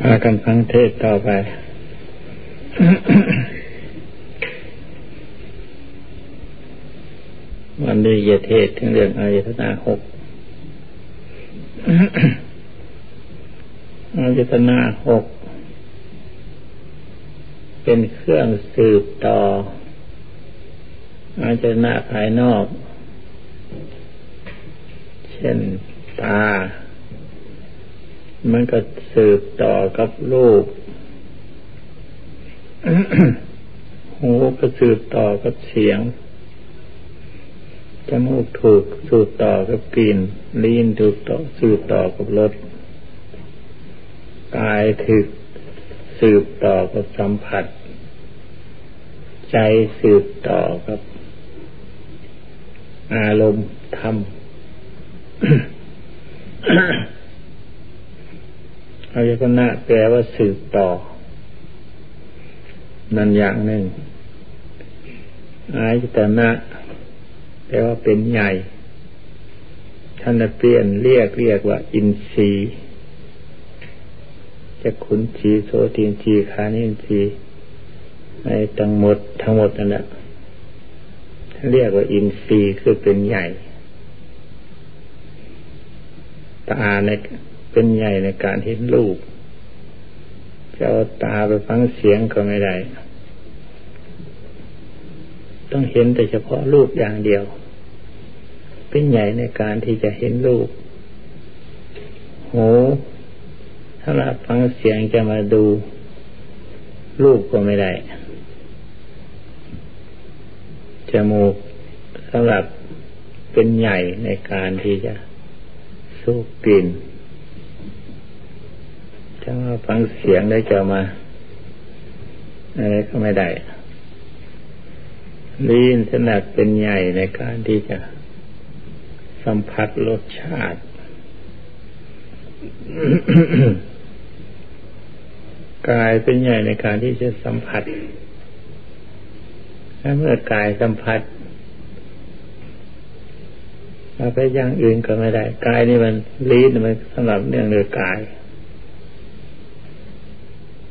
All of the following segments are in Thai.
พากันฟังเทศต่อไป วันนี้จะเทศถึงเรื่องอายตนะหกอายตนะหก เป็นเครื่องสืบต่ออายตนะภายนอก เช่นตา มันก็สืบต่อกับรูปหูก็สืบต่อกับเสียง จมูกถูกสืบต่อกับกลิ่น ลิ้นถูกต่อสืบต่อกับรส กายถูกสืบต่อกับสัมผัส ใจสืบต่อกับ อารมณ์ธรรม อายตนะแปลว่าสืบต่อ นั่นอย่างหนึ่ง อายตนะแปลว่าเป็นใหญ่ ท่านเปลี่ยนเรียกเรียกว่า อินทรีย์จะขุนชีโสตินชีคานินชีในทั้งหมดทั้งหมดนั่นแหละเรียกว่าอินทรีย์คือเป็นใหญ่ตาใน เป็นใหญ่ในการเห็นรูปจะเอาตาไปฟังเสียงก็ไม่ได้ ต้องเห็นแต่เฉพาะรูปอย่างเดียว เป็นใหญ่ในการที่จะเห็นรูป หูถ้าเราฟังเสียงจะมาดูรูปก็ไม่ได้ จมูกสำหรับเป็นใหญ่ในการที่จะสูบกลิ่น ถ้าว่าฟังเสียงได้จะมาอะไรก็ไม่ได้ลิ้นถนัดเป็นใหญ่ในการที่จะสัมผัสรสชาติ กายเป็นใหญ่ในการที่จะสัมผัสถ้าเมื่อกายสัมผัสมาไปอย่างอื่นก็ไม่ได้ กายนี่มันลิ้นมันสำหรับเรื่องเรือกาย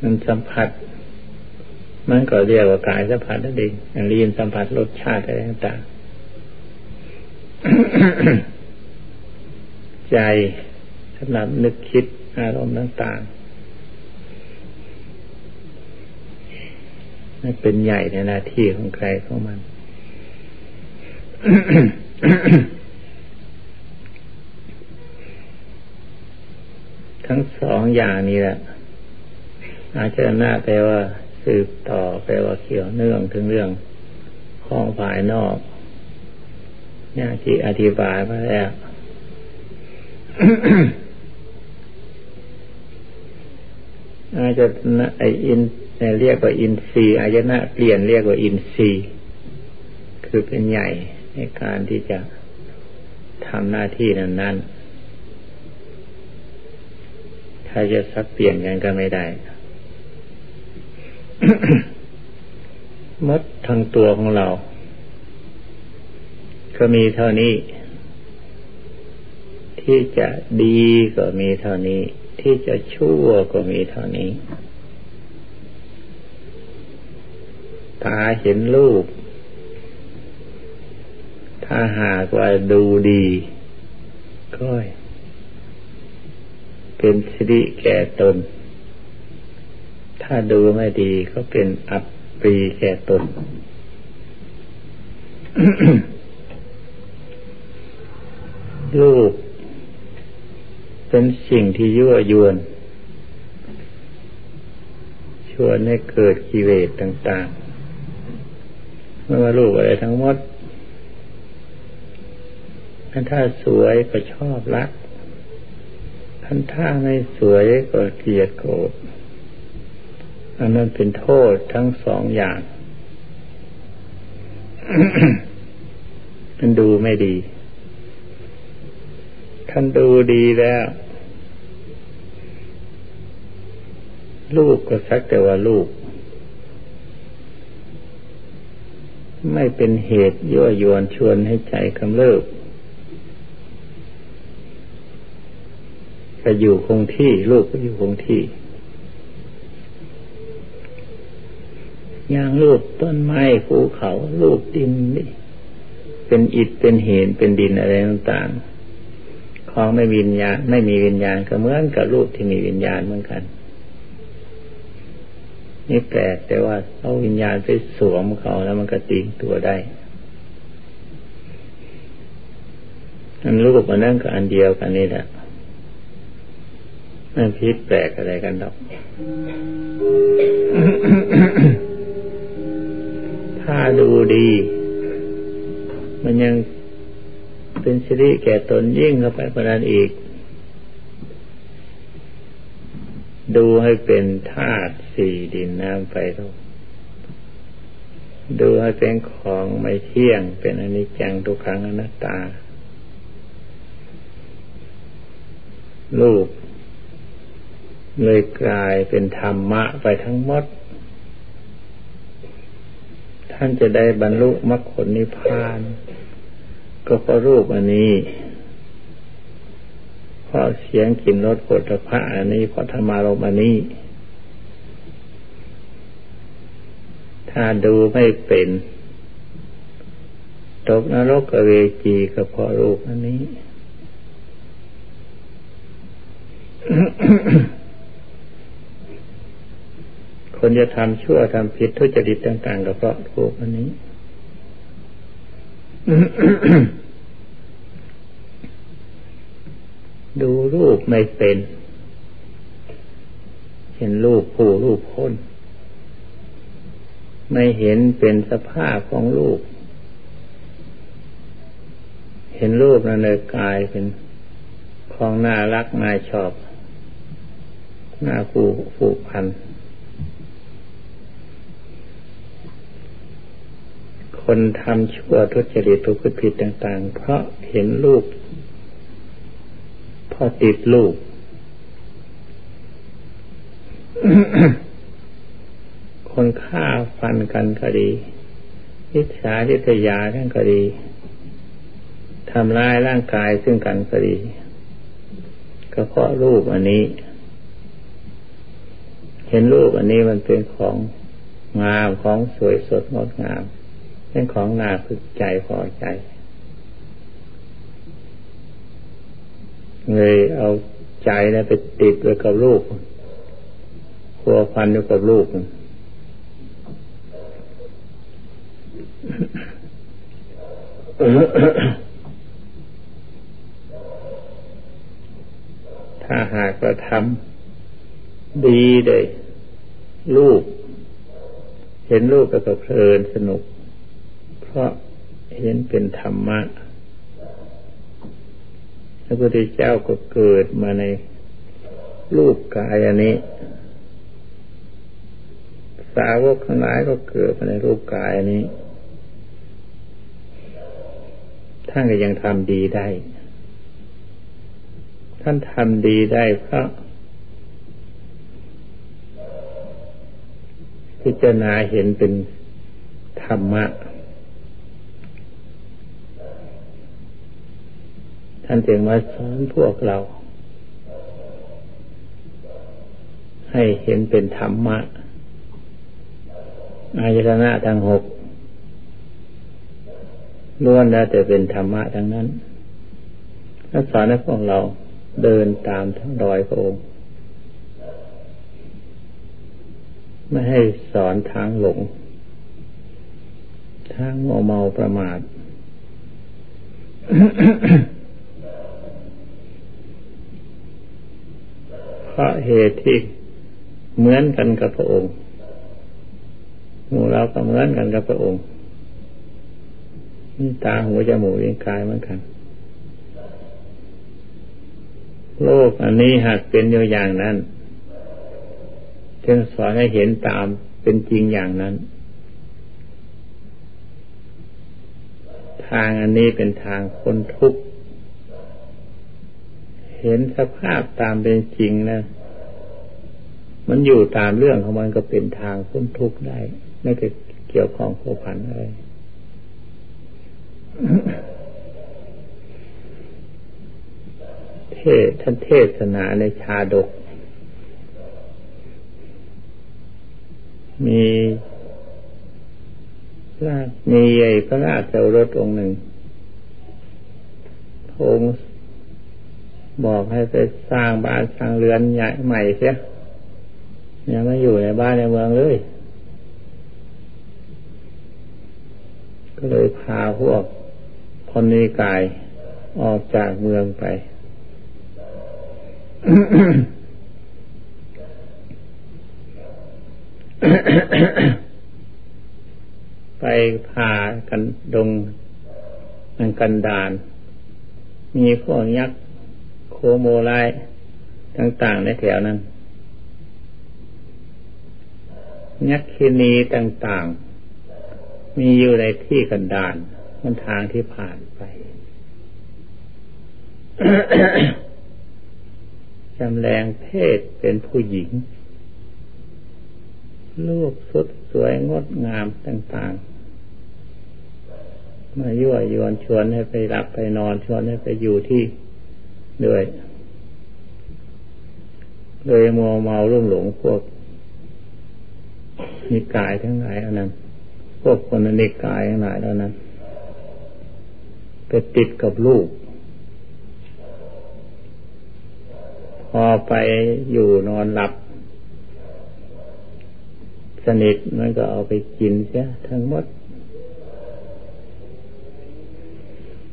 มันสัมผัส มันก็เรียกว่ากายสัมผัสนั่นเองอย่างลีนสัมผัสรสชาติอะไรต่างๆใจสำหรับนึกคิดอารมณ์ต่างๆนั่นเป็นใหญ่ในหน้าที่ของใครของมันทั้งสองอย่างนี้แหละ อาจรย์หน้าแปลว่า สืบต่อแปลว่าเกี่ยวเนื่องถึงเรื่องของภายนอกเนี่ยที่อธิบายมาแล้วอาจจะไออินเรียกว่าอินทรีย์อาจจะนะเปลี่ยนเรียกว่าอินทรีย์คือเป็นใหญ่ในการที่จะทำหน้าที่นั้นนั้นถ้าจะสับเปลี่ยนกันก็ไม่ได้ มดทั้งตัวของเรา ก็มีเท่านี้ ที่จะดีก็มีเท่านี้ ที่จะชั่วก็มีเท่านี้ ตาเห็นรูป ถ้าหากว่าดูดี ก็เป็นสิริแก่ตน ถ้าดูไม่ดีก็เป็นอับปีแก่ตน รูป เป็นสิ่งที่ยั่วยวน ชวนให้เกิดกิเลสต่างๆ ไม่ว่ารูปอะไรทั้งหมดถ้าสวยก็ชอบรักท่านถ้าไม่สวยก็เกลียดโกรธ อันนั้นเป็นโทษทั้งสองอย่าง มันดูไม่ดี ท่านดูดีแล้ว ลูกก็สักแต่ว่าลูก ไม่เป็นเหตุยั่วยวนชวนให้ใจกำเริบก็อยู่คงที่รูปก็อยู่คงที่ อย่างรูปต้นไม้ภูเขารูปดินนี่เป็นอิฐเป็นเห็นเป็นดินอะไรต่างๆของไม่วิญญาณไม่มีวิญญาณก็เหมือนกับรูปที่มีวิญญาณเหมือนกัน นี่แปลกแต่ว่าเอาวิญญาณไปสวมเขาแล้วมันก็ตีตัวได้อันรูปมันนั่นก็อันเดียวกันนี่แหละไม่พิษแปลกอะไรกันหรอก ดูดี มันยังเป็นสิริแก่ตนยิ่งเข้าไปกว่านั้นอีก ดูให้เป็นธาตุสี่ดินน้ำไฟลมดูให้เป็นของไม่เที่ยง เป็นอนิจจังทุกขังอนัตตารูปเลยกลายเป็นธรรมะไปทั้งหมด ท่านจะได้บรรลุมรรคผลนิพพาน ก็เพราะรูปอันนี้เพราะเสียงกลิ่นรสผลพระอันนี้เพราะธรรมารมอันนี้ ถ้าดูไม่เป็นตกนรกกเวจีก็เพราะรูปอันนี้ คนจะทำชั่วทำผิดทุจริตต่าง ๆ ก็เพราะรูปอันนี้ดูรูปไม่เป็น เห็นรูปผู้รูปคน ไม่เห็นเป็นสภาพของรูป เห็นรูปนั้นเลยกลายเป็นของน่ารักน่าชอบน้าผูผูกพัน คนทำชั่วทุจริตทุกข์ผิดต่าง ๆ เพราะเห็นรูปพอติดรูปคนฆ่าฟันกันก็ดีวิชาทิทยาทั้งก็ดีทำร้ายร่างกายซึ่งกันก็ดีก็เพราะรูปอันนี้ เห็นรูปอันนี้มันเป็นของงามของสวยสดงดงาม เป็นของน่าพึกใจพอใจ เลยเอาใจนะไปติดไว้กับรูปพัวพันอยู่กับรูปถ้าหากเราทำดีเลยรูปเห็นรูปก็เพลินสนุก เพราะเห็นเป็นธรรมะพระพุทธเจ้าก็เกิดมาในรูปกายอันนี้ สาวกทั้งหลายก็เกิดมาในรูปกายอันนี้ ท่านก็ยังทำดีได้ ท่านทำดีได้เพราะพิจารณาเห็นเป็นธรรมะ ท่านจึงมาสอนพวกเรา ให้เห็นเป็นธรรมะอายตนะทั้งหกล้วนแล้วแต่เป็นธรรมะทั้งนั้นถ้าสอนให้พวกเราเดินตามทั้งรอยพระองค์ ไม่ให้สอนทางหลง ทางโมาเมาประมาท เพราะเหตุที่เหมือนกันกับพระองค์หมู่เราก็เหมือนกันกับพระองค์นี่ตาหูจมูกลิ้นกายเหมือนกัน โลกอันนี้หากเป็นอยู่อย่างนั้นจึงสอนให้เห็นตามเป็นจริงอย่างนั้น ทางอันนี้เป็นทางคนทุกข์ เห็นสภาพตามเป็นจริงนะมันอยู่ตามเรื่องของมันก็เป็นทางพ้นทุกข์ได้ ไม่เกี่ยวข้องโผพันอะไรเทศท่านเทศนาในชาดก มีมีใหญ่พระราชโอรสองค์หนึ่งพง บอกให้ไปสร้างบ้านสร้างเรือนใหญ่ใหม่เสียยังไม่อยู่ในบ้านในเมืองเลย ก็เลยพาพวกคนนิกายออกจากเมืองไป ไปพากันดงนันกันดาน มีพวกยักษ์ โคโมไลต่างๆในแถวนั้น ยักษ์คินีต่างๆ มีอยู่ในที่กันดานมันทางที่ผ่านไปจำแรงเพศเป็นผู้หญิงลูกสุดสวยงดงามต่างๆ มายั่วยวนชวนให้ไปหลับไปนอนชวนให้ไปอยู่ที่ ด้วยเลยมัวเมารุ่มหลงพวกนิกายทั้งหลายอันนั้น พวกคนนิกายทั้งหลายเหล่านั้นไปติดกับลูก พอไปอยู่นอนหลับ สนิทมันก็เอาไปกินเสียทั้งหมด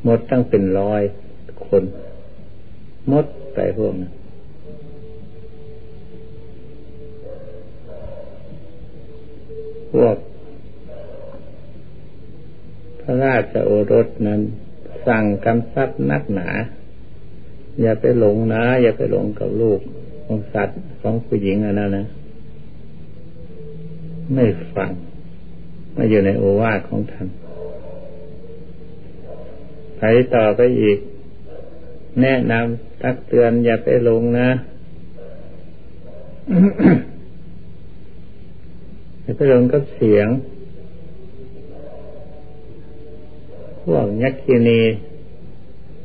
หมดตั้งเป็นร้อยคน มดไปพวกนั้นพวกพระราชโอรสนั้น สั่งกำซับนักหนา อย่าไปหลงนะ อย่าไปหลงกับลูกของสัตว์ของผู้หญิงอันนั้นนะไม่ฟังมาอยู่ในโอวาทของท่านไปต่อไปอีก แนะนำตักเตือนอย่าไปหลงนะอย่าไปหลงกับเสียง พวกยักษินี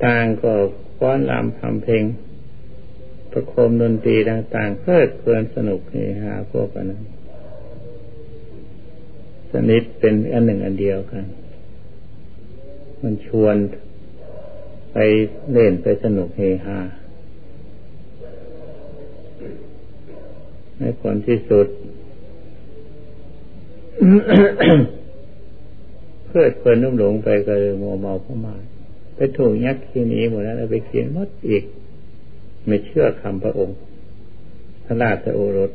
ต่างก็ฟ้อนรำทำเพลง ประโคมดนตรีต่างๆ เพื่อเพลินสนุกเฮฮาพวกนั้นสนิทเป็นอันหนึ่งอันเดียวกัน มันชวน ไปเล่นไปสนุกเฮฮาในผลที่สุด เพื่อเพลินนุ่มหลงไปก็เลยมัวเมาเข้ามา ไปถูกยักษ์ขีนีหมดแล้วไปเขียนมดอีก ไม่เชื่อคำพระองค์พระราชโอรส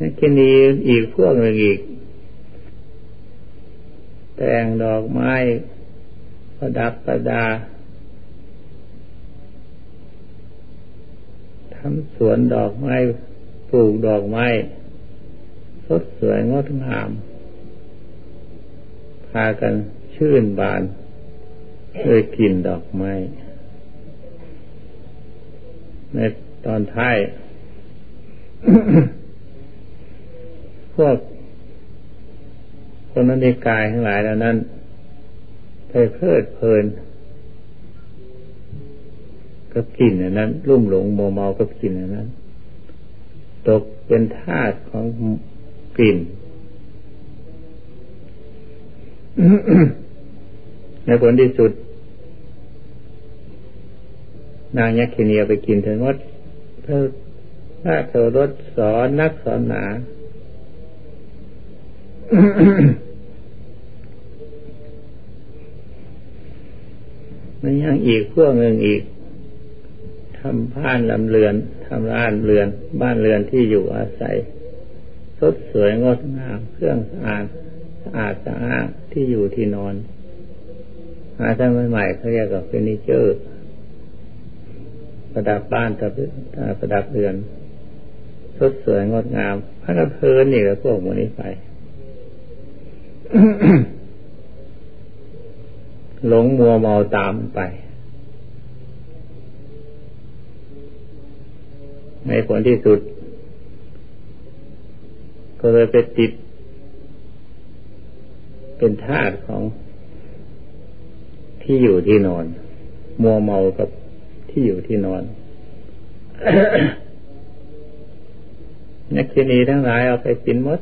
ยักษ์ขีนีอีกพวกหนึ่งอีก แต่งดอกไม้ ประดับประดาทำสวนดอกไม้ปลูกดอกไม้ สดสวยงดงาม พากันชื่นบานด้วยกลิ่นดอกไม้ในตอนท้าย พวก นนั้นในกายทั้งหลายแล้วนั้นไปเพลิดเพลินกับกลิ่นอันนั้นรุ่มหลงโมเมากับกลิ่นอันนั้น ตกเป็นทาสของกลิ่นในผลที่สุด นางยักษ์เนียไปกินถึงวัดพระพระโสรสสอนนักสอนหนา มันยังอีกพวกหนึ่งอีกทำบ้านลำเรือนทำร้านเรือน บ้านเรือนที่อยู่อาศัยสดสวยงดงามเครื่องสะอาดสะอาดสะอาดที่อยู่ที่นอนหาท่าใหม่เขาเรียกว่าเฟอร์นิเจอร์ประดับบ้านประดับเรือนสดสวยงดงามพระเพลินนี่แหละพวกมันนี้ไป หลงมัวเมาตามไป ในผลที่สุด ก็เลยไปติด เป็นทาสของที่อยู่ที่นอน มัวเมากับที่อยู่ที่นอน นักขีนีทั้งหลายเอาไปกินมด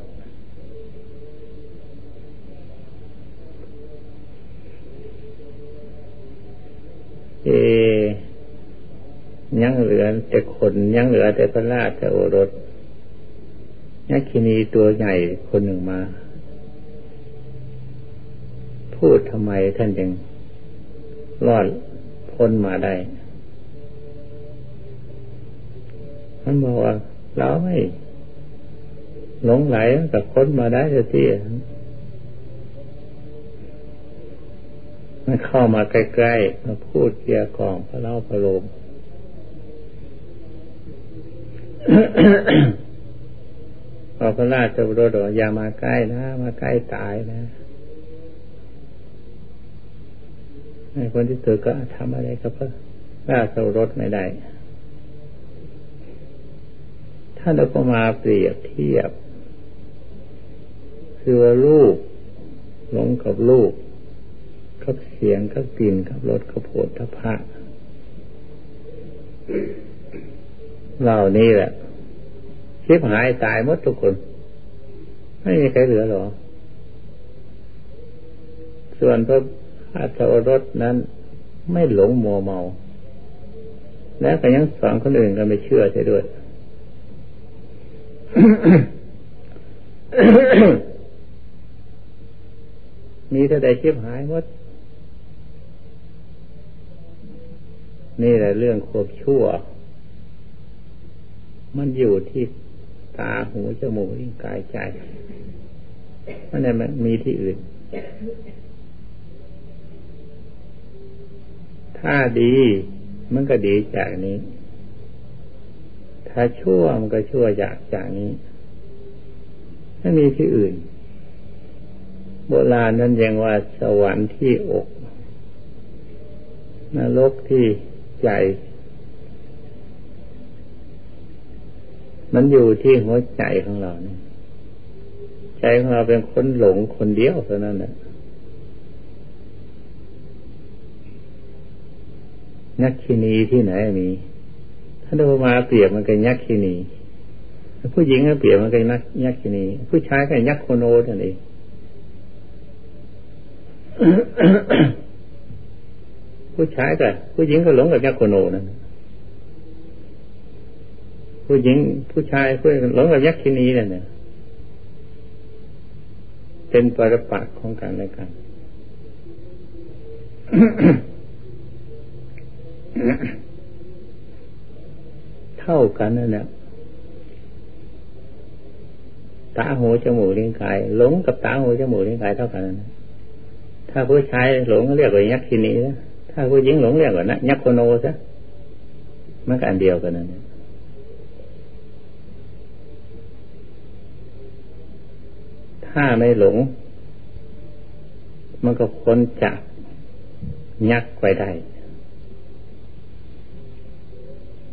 เอยังเหลือแต่คนยังเหลือแต่พระราชโอรสนักขีนีตัวใหญ่คนหนึ่งมา พูดทำไมท่านจึงรอดพ้นมาได้ท่านบอกว่าเราไม่หลงไหลกับคนมาได้จะที่ มันเข้ามาใกล้ๆมาพูดเกี่ยกล่องพระเล่าพระโลมพอพระราชบุตรอย่ามาใกล้นะ มาใกล้ตายนะไอ้คนที่ถือก็ทำอะไรกับพระราชบุตรไม่ได้ท่านเอามาเปรียบเทียบ คือว่าลูกหลงกับลูก กับเสียงกับกลิ่นกับรสกับโผฏฐพะเหล่านี้แหละคิดหายตายหมดทุกคน ไม่มีใครเหลือหรอ ส่วนพระอาชารสนั้นไม่หลงมัวเมา แล้วก็ยังสอนคนอื่นก็ไม่เชื่อใช่ด้วย มีเท่าใดชิบหายหมด นี่แหละเรื่องควบชั่ว มันอยู่ที่ตาหูจมูกลิ้นกายใจ มันไม่มีที่อื่น ถ้าดีมันก็ดีจากนี้ ถ้าชั่วมันก็ชั่วจากจากนี้ไม่มีที่อื่น โบราณนั้นยังว่าสวรรค์ที่อกนรกที่ ใจ มันอยู่ที่หัวใจของเราเนี่ยใจของเราเป็นคนหลงคนเดียวเท่านั้นแหละนักชินีที่ไหนมีถ้าดูมาเปรียบมันก็ยักษ์ขีนีผู้หญิงก็เปรียบมันก็นักยักษ์ขีนีผู้ชายก็ยักษ์โคโนนั่นเอง ผู้ชายก็ผู้หญิงก็หลงกับยักษ์โคโนนั่นผู้หญิงผู้ชายผู้หลงกับยักษ์ขีนีนั่นเนี่ยเป็นปรปักษ์ของกันและกันเท่ากันนั่นแหละตาหูจมูกลิ้นกายหลงกับตาหูจมูกลิ้นกายเท่ากัน ถ้าผู้ชายหลงก็เรียกว่ายักษ์ทินีนะ ถ้าผู้หญิงหลงเรียกว่านะยักโคโนซะมันก็อันเดียวกันนั่นถ้าไม่หลง มันก็พ้นจากยักษ์ไปได้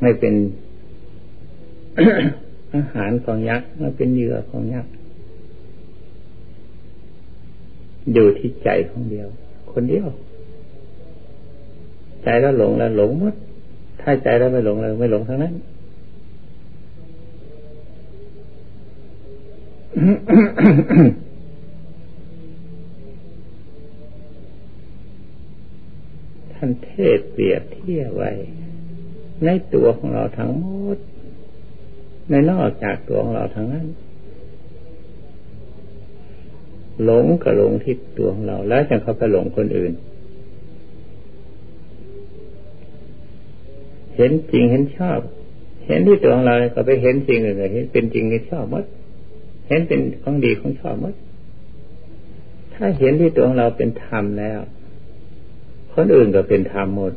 ไม่เป็นอาหารของยักษ์มาเป็นเหยื่อของยักษ์อยู่ที่ใจของเดียว คนเดียว ใจแล้วหลงแล้วหลงหมดถ้าใจแล้วไม่หลงแล้วไม่หลงทั้งนั้นท่านเทศเปรียบเทียบไว้ ในตัวของเราทั้งหมดไม่นอกจากตัวของเราทางนั้น หลงก็หลงที่ตัวของเรา แล้วจะเขาไปหลงคนอื่น เห็นจริงเห็นชอบ เห็นที่ตัวของเราก็ไปเห็นจริงอื่นเห็นเป็นจริงเห็นชอบมด เห็นเป็นของดีของชอบมด ถ้าเห็นที่ตัวของเราเป็นธรรมแล้ว คนอื่นก็เป็นธรรมหมด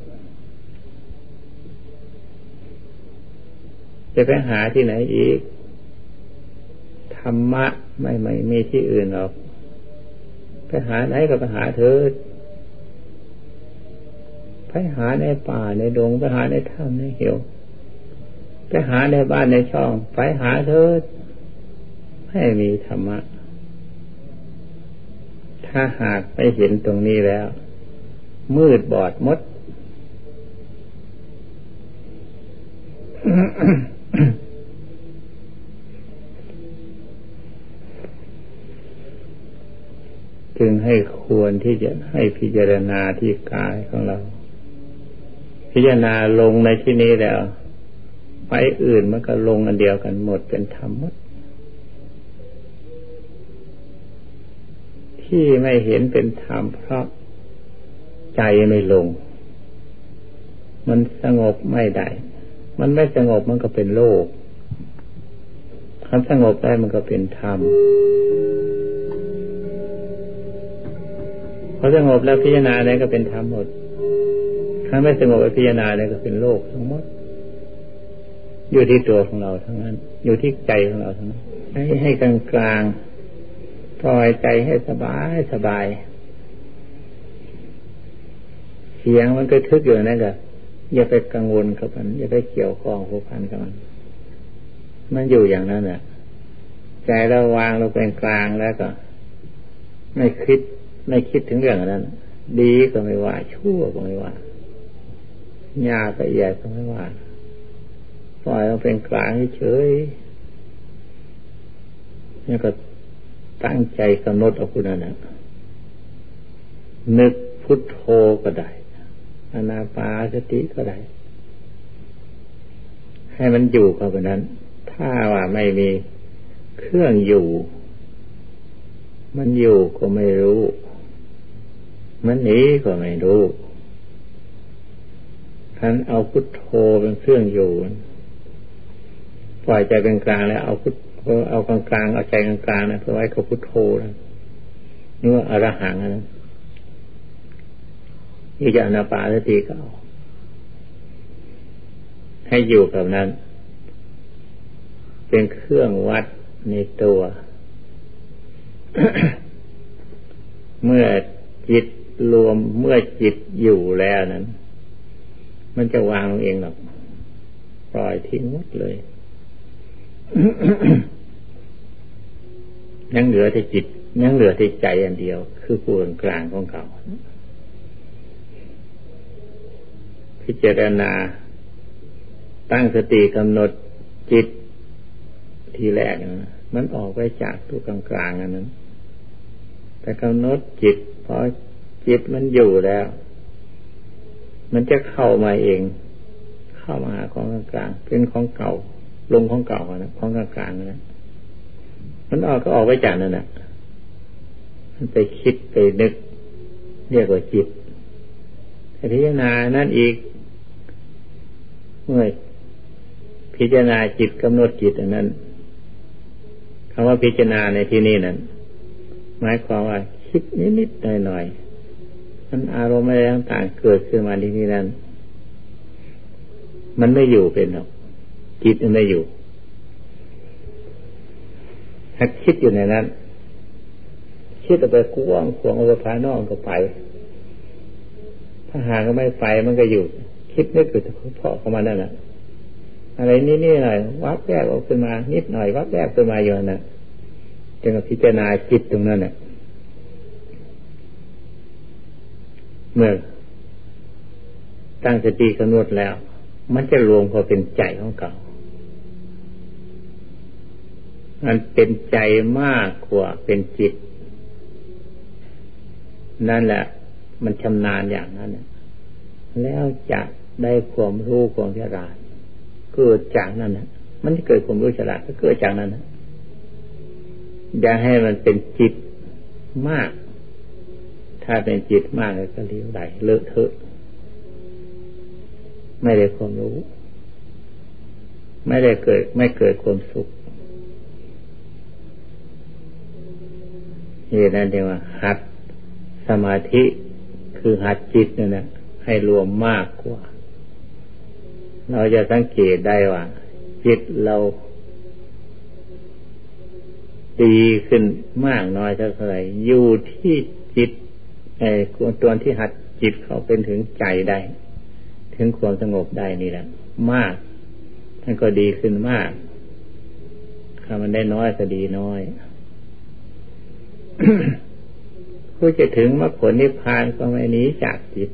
จะไปหาที่ไหนอีก ธรรมะไม่ไม่มีที่อื่นหรอกไปหาไหนก็ไปหาเธอ ไปหาในป่าในดงไปหาในถ้ำในเหวไปหาในบ้านในช่อง ไปหาเธอไม่มีธรรมะ ถ้าหากไปเห็นตรงนี้แล้ว มืดบอดมด จึงให้ควรที่จะให้พิจารณาที่กายของเรา พิจารณาลงในที่นี้แล้วไปอื่นมันก็ลงอันเดียวกันหมดเป็นธรรมหมดที่ไม่เห็นเป็นธรรมเพราะใจไม่ลง มันสงบไม่ได้ มันไม่สงบมันก็เป็นโลกคำสงบได้มันก็เป็นธรรมพอสงบแล้วพิจารณาอะไรก็เป็นธรรมหมด ถ้าไม่สงบไปพิจารณาอะไรก็เป็นโลกทั้งหมด อยู่ที่ตัวของเราทั้งนั้น อยู่ที่ใจของเราทั้งนั้น ให้ให้กลางกลางปล่อยใจให้สบายสบาย เสียงมันก็ทึกอยู่นั่นก็อย่าไปกังวลกับมัน อย่าไปเกี่ยวข้องผูกพันกับมัน มันอยู่อย่างนั้นแหละใจเราวางเราเป็นกลางแล้วก็ ไม่คิดไม่คิดถึงเรื่องนั้น ดีก็ไม่ว่าชั่วก็ไม่ว่า หยาก็ใหญ่ก็ไม่ว่าปล่อยเราเป็นกลางเฉยนี่ก็ตั้งใจกำหนดเอาคุณนั่นนะนึกพุทโธก็ได้อนาปาสติก็ได้ ให้มันอยู่กับนั้น ถ้าว่าไม่มีเครื่องอยู่ มันอยู่ก็ไม่รู้ มันหนีก็ไม่รู้ ท่านเอาพุทโธเป็นเครื่องอยู่ปล่อยใจเป็นกลางแล้วเอาพุทเอากลางกลางเอาใจกลางกลางนะเพื่อไว้กับพุทโธนะนี่ว่าอรหังนะนี่จะอนาปาสติก็เอาให้อยู่กับนั้น เป็นเครื่องวัดในตัว เมื่อจิตรวมเมื่อจิตอยู่แล้วนั้น มันจะวางลงเองหรอกปล่อยทิ้งหมดเลยยังเหลือแต่จิตยังเหลือแต่ใจอันเดียว คือผู้กลางของเขาพิจารณา ตั้งสติกำหนดจิตทีแรกนะมันออกไปจากตัวกลางๆอันนั้นแต่กำหนดจิตพอจิตมันอยู่แล้ว มันจะเข้ามาเอง เข้ามาหาของกลางเป็นของเก่า ลงของเก่านะของกลางๆนะมันออกก็ออกไปจากนั่นแหละมันไปคิดไปนึก เรียกว่าจิตพิจารณานั่นอีก เมื่อพิจารณาจิตกำหนดจิตอันนั้นคำว่าพิจารณาในที่นี้นั้นหมายความว่าคิดนิดๆหน่อยๆ มันอารมณ์อะไรต่างๆเกิดขึ้นมาที่นี่นั้น มันไม่อยู่เป็นหรอกจิตมันไม่อยู่ ถ้าคิดอยู่ในนั้นคิดออกไปกว้างขวางออกไปภายนอกก็ไป ถ้าหางก็ไม่ไปมันก็อยู่ คิดนึกอยู่แต่เพาะเข้ามานั่นแหละอะไรนี่นี่หน่อยวับแยกออกขึ้นมา นิดหน่อยวับแยกขึ้นมาอยู่นั่นจึงพิจารณาจิตตรงนั้นเนี่ย เมื่อตั้งสติกำหนดแล้ว มันจะรวมพอเป็นใจของเก่ามันเป็นใจมากกว่าเป็นจิต นั่นแหละ มันชำนาญอย่างนั้นแล้วจะได้ความรู้ความฉลาดเกิดจากนั้นนะมันจะเกิดความรู้ฉลาดก็เกิดจากนั้นนะอย่าให้มันเป็นจิตมาก ถ้าเป็นจิตมากก็เลี้ยวไหลเลอะเทอะ ไม่ได้ความรู้ ไม่ได้เกิด ไม่เกิดความสุขนี่นั่นเรียกว่า หัดสมาธิคือหัดจิตนี่นะให้รวมมากกว่า เราจะสังเกตได้ว่า จิตเราดีขึ้นมากน้อยเท่าไหร่อยู่ที่จิต ไอ้ตัวที่หัดจิตเขาเป็นถึงใจได้ ถึงความสงบได้นี่แหละ มากท่านก็ดีขึ้นมากถ้ามันได้น้อยก็ดีน้อยผู้จะถึงมรรคผลนิพพานก็ไม่หนีจากจิต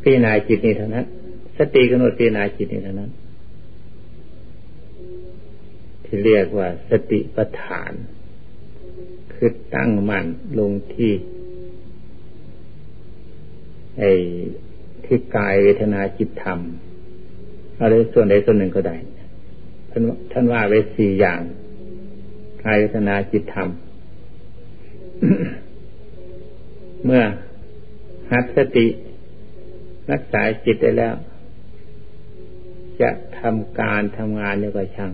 พิจารณาจิตนี้เท่านั้น สติกำหนดพิจารณาจิตนี้เท่านั้น ที่เรียกว่าสติปัฏฐาน คือตั้งมั่นลงที่ ไอ้ที่กายเวทนาจิตธรรมอะไรส่วนใดส่วนหนึ่งก็ได้ท่านท่านว่าไว้สี่อย่างกายเวทนาจิตธรรม เมื่อหัดสติรักษาจิตได้แล้ว จะทำการทำงานอยู่กับช่าง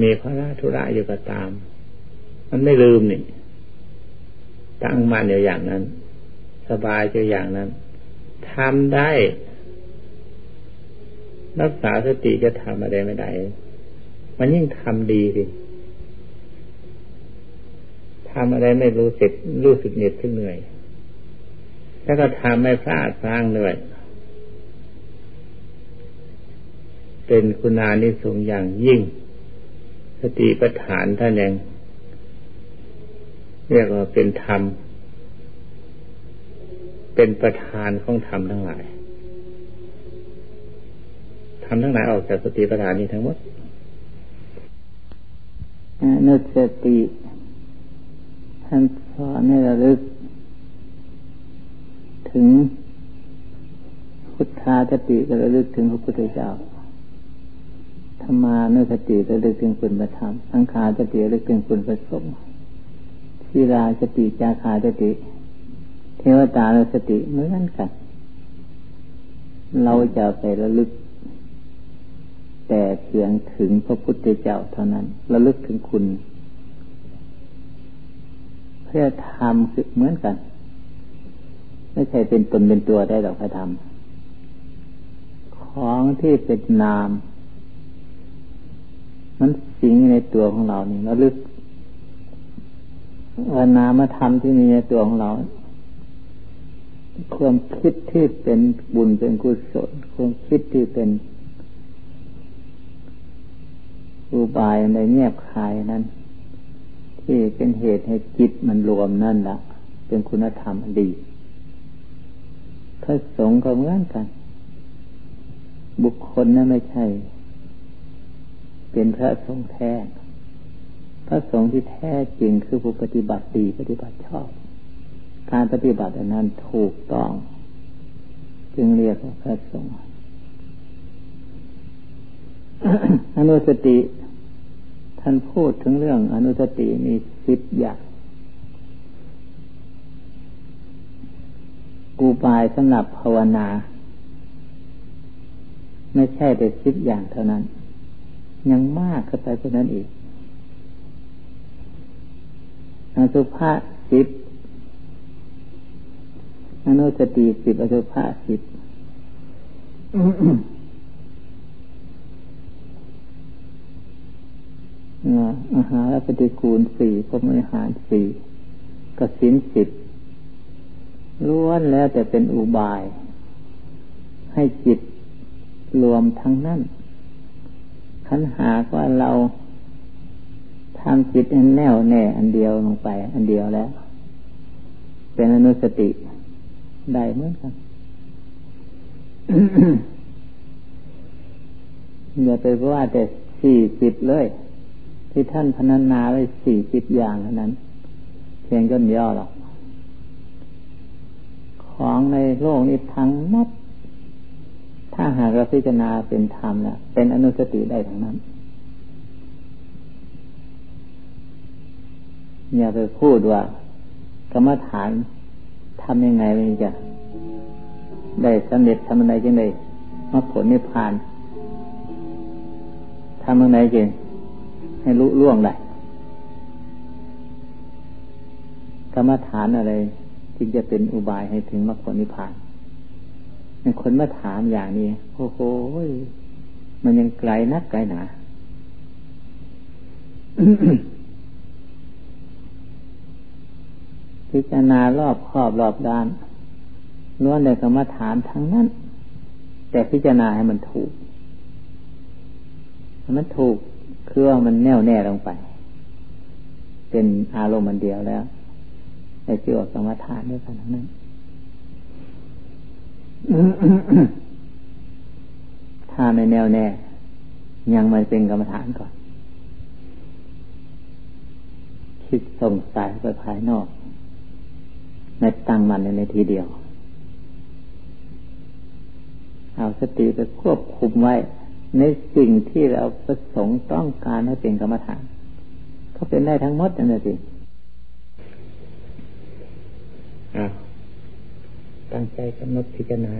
มีพระราธุระอยู่กับตาม มันไม่ลืมนี่ ตั้งมั่นอยู่อย่างนั้น สบายอยู่อย่างนั้นทำได้ รักษาสติจะทำอะไรไม่ได้ มันยิ่งทำดีสิทำอะไรไม่รู้สึกรู้สึกเหน็ดขึ้นเหนื่อย แล้วก็ทำไม่พลาดพลางด้วยเป็นคุณานิสงอย่างยิ่ง สติปัฏฐานท่านยังเรียกว่าเป็นธรรม เป็นประธานของธรรมทั้งหลายธรรมทั้งหลายออกจากสติปัฏฐานนี้ทั้งหมดนุสติท่านสอนให้ระลึก ถึงพุทธาสติก็ระลึกถึงพระพุทธเจ้าธรรมานุสติระลึกถึงคุณประธรรมสังขาสติระลึกถึงคุณประสงค์ชีราสติจาขาสติ เทวตานุสติเหมือนกัน เราจะไประลึก แต่เพียงถึงพระพุทธเจ้าเท่านั้น ระลึกถึงคุณ เพื่อทำคือเหมือนกัน ไม่ใช่เป็นตนเป็นตัวได้หรอกพระธรรมของที่เป็นนาม มันสิงในตัวของเรานี่แล้วลึกว่านามธรรมที่มีในตัวของเรา ความคิดที่เป็นบุญเป็นกุศลความคิดที่เป็นอุบายในเงียบคายนั้น ที่เป็นเหตุให้จิตมันรวมนั่นละเป็นคุณธรรมดีพระสงฆ์ก็เหมือนกัน บุคคลนั้นไม่ใช่ เป็นพระสงฆ์แท้ พระสงฆ์ที่แท้จริงคือผู้ปฏิบัติดีปฏิบัติชอบ การปฏิบัติอันนั้นถูกต้อง จึงเรียกว่าพระสงฆ์อนุสติ ท่านพูดถึงเรื่องอนุสติมีสิบอย่างกูบายสำหรับภาวนา ไม่ใช่แต่สิบอย่างเท่านั้น ยังมากขึ้นไปกว่านั้นอีกอสุภะสิบ อนุสติสิบอสุภะสิบอาหารปฏิกูลสี่พรมอาหารสี่กสินสิบล้วนแล้วแต่เป็นอุบาย ให้จิตรวมทั้งนั้นขันหากว่าเราทำจิตแน่วแน่ อันเดียวลงไป อันเดียวแล้ว เป็นอนุสติ ได้เหมือนกันอย่าไปว่าแต่สี่สิบเลย ที่ท่านพนันนาไว้สี่สิบอย่างเท่านั้น เพียงย่นย่อหรอก ของในโลกนี้ทั้งนัดถ้าหากเราพิจารณาเป็นธรรมนะเป็นอนุสติได้ทั้งนั้น อย่าไปพูดว่ากรรมฐาน ทำยังไงมันจะได้สำเร็จทำอะไรจังไดมรรคผลนิพพานทำอะไรจริงให้รู้ล่วงได้กรรมฐานอะไรจึงจะเป็นอุบายให้ถึงมรรคผลนิพพานในคนมาถามอย่างนี้โอ้โหมันยังไกลนักไกลหนา พิจารณารอบครอบรอบด้านล้วนแต่กรรมฐานทั้งนั้น แต่พิจารณาให้มันถูกมันถูกคือว่ามันแน่วแน่ลงไป เป็นอารมณ์มันเดียวแล้วในชื่อว่ากรรมฐานด้วยกันทั้งนั้นถ้าไม่แน่วแน่ ยังมันเป็นกรรมฐานก่อน คิดส่งสายไปภายนอก ในตั้งมันในทีเดียว เอาสติไปควบคุมไว้ ในสิ่งที่เราประสงค์ต้องการให้เป็นกรรมฐานก็เป็นได้ทั้งหมดนั่นแหละสิตั้งใจกำหนดพิจารณา